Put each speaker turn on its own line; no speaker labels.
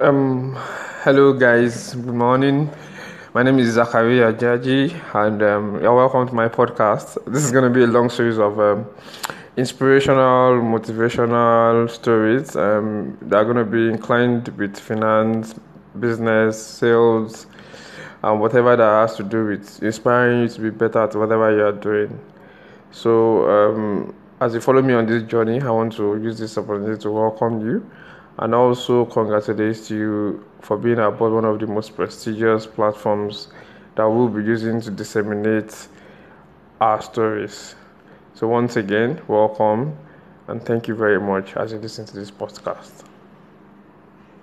Um, hello guys, good morning. My name is Zachariah Jaji, and um, you're welcome to my podcast. This is going to be a long series of um, inspirational, motivational stories um, that are going to be inclined with finance, business, sales, and whatever that has to do with inspiring you to be better at whatever you are doing. So, um, as you follow me on this journey, I want to use this opportunity to welcome you and also congratulate you for being aboard one of the most prestigious platforms that we'll be using to disseminate our stories. So, once again, welcome and thank you very much as you listen to this podcast.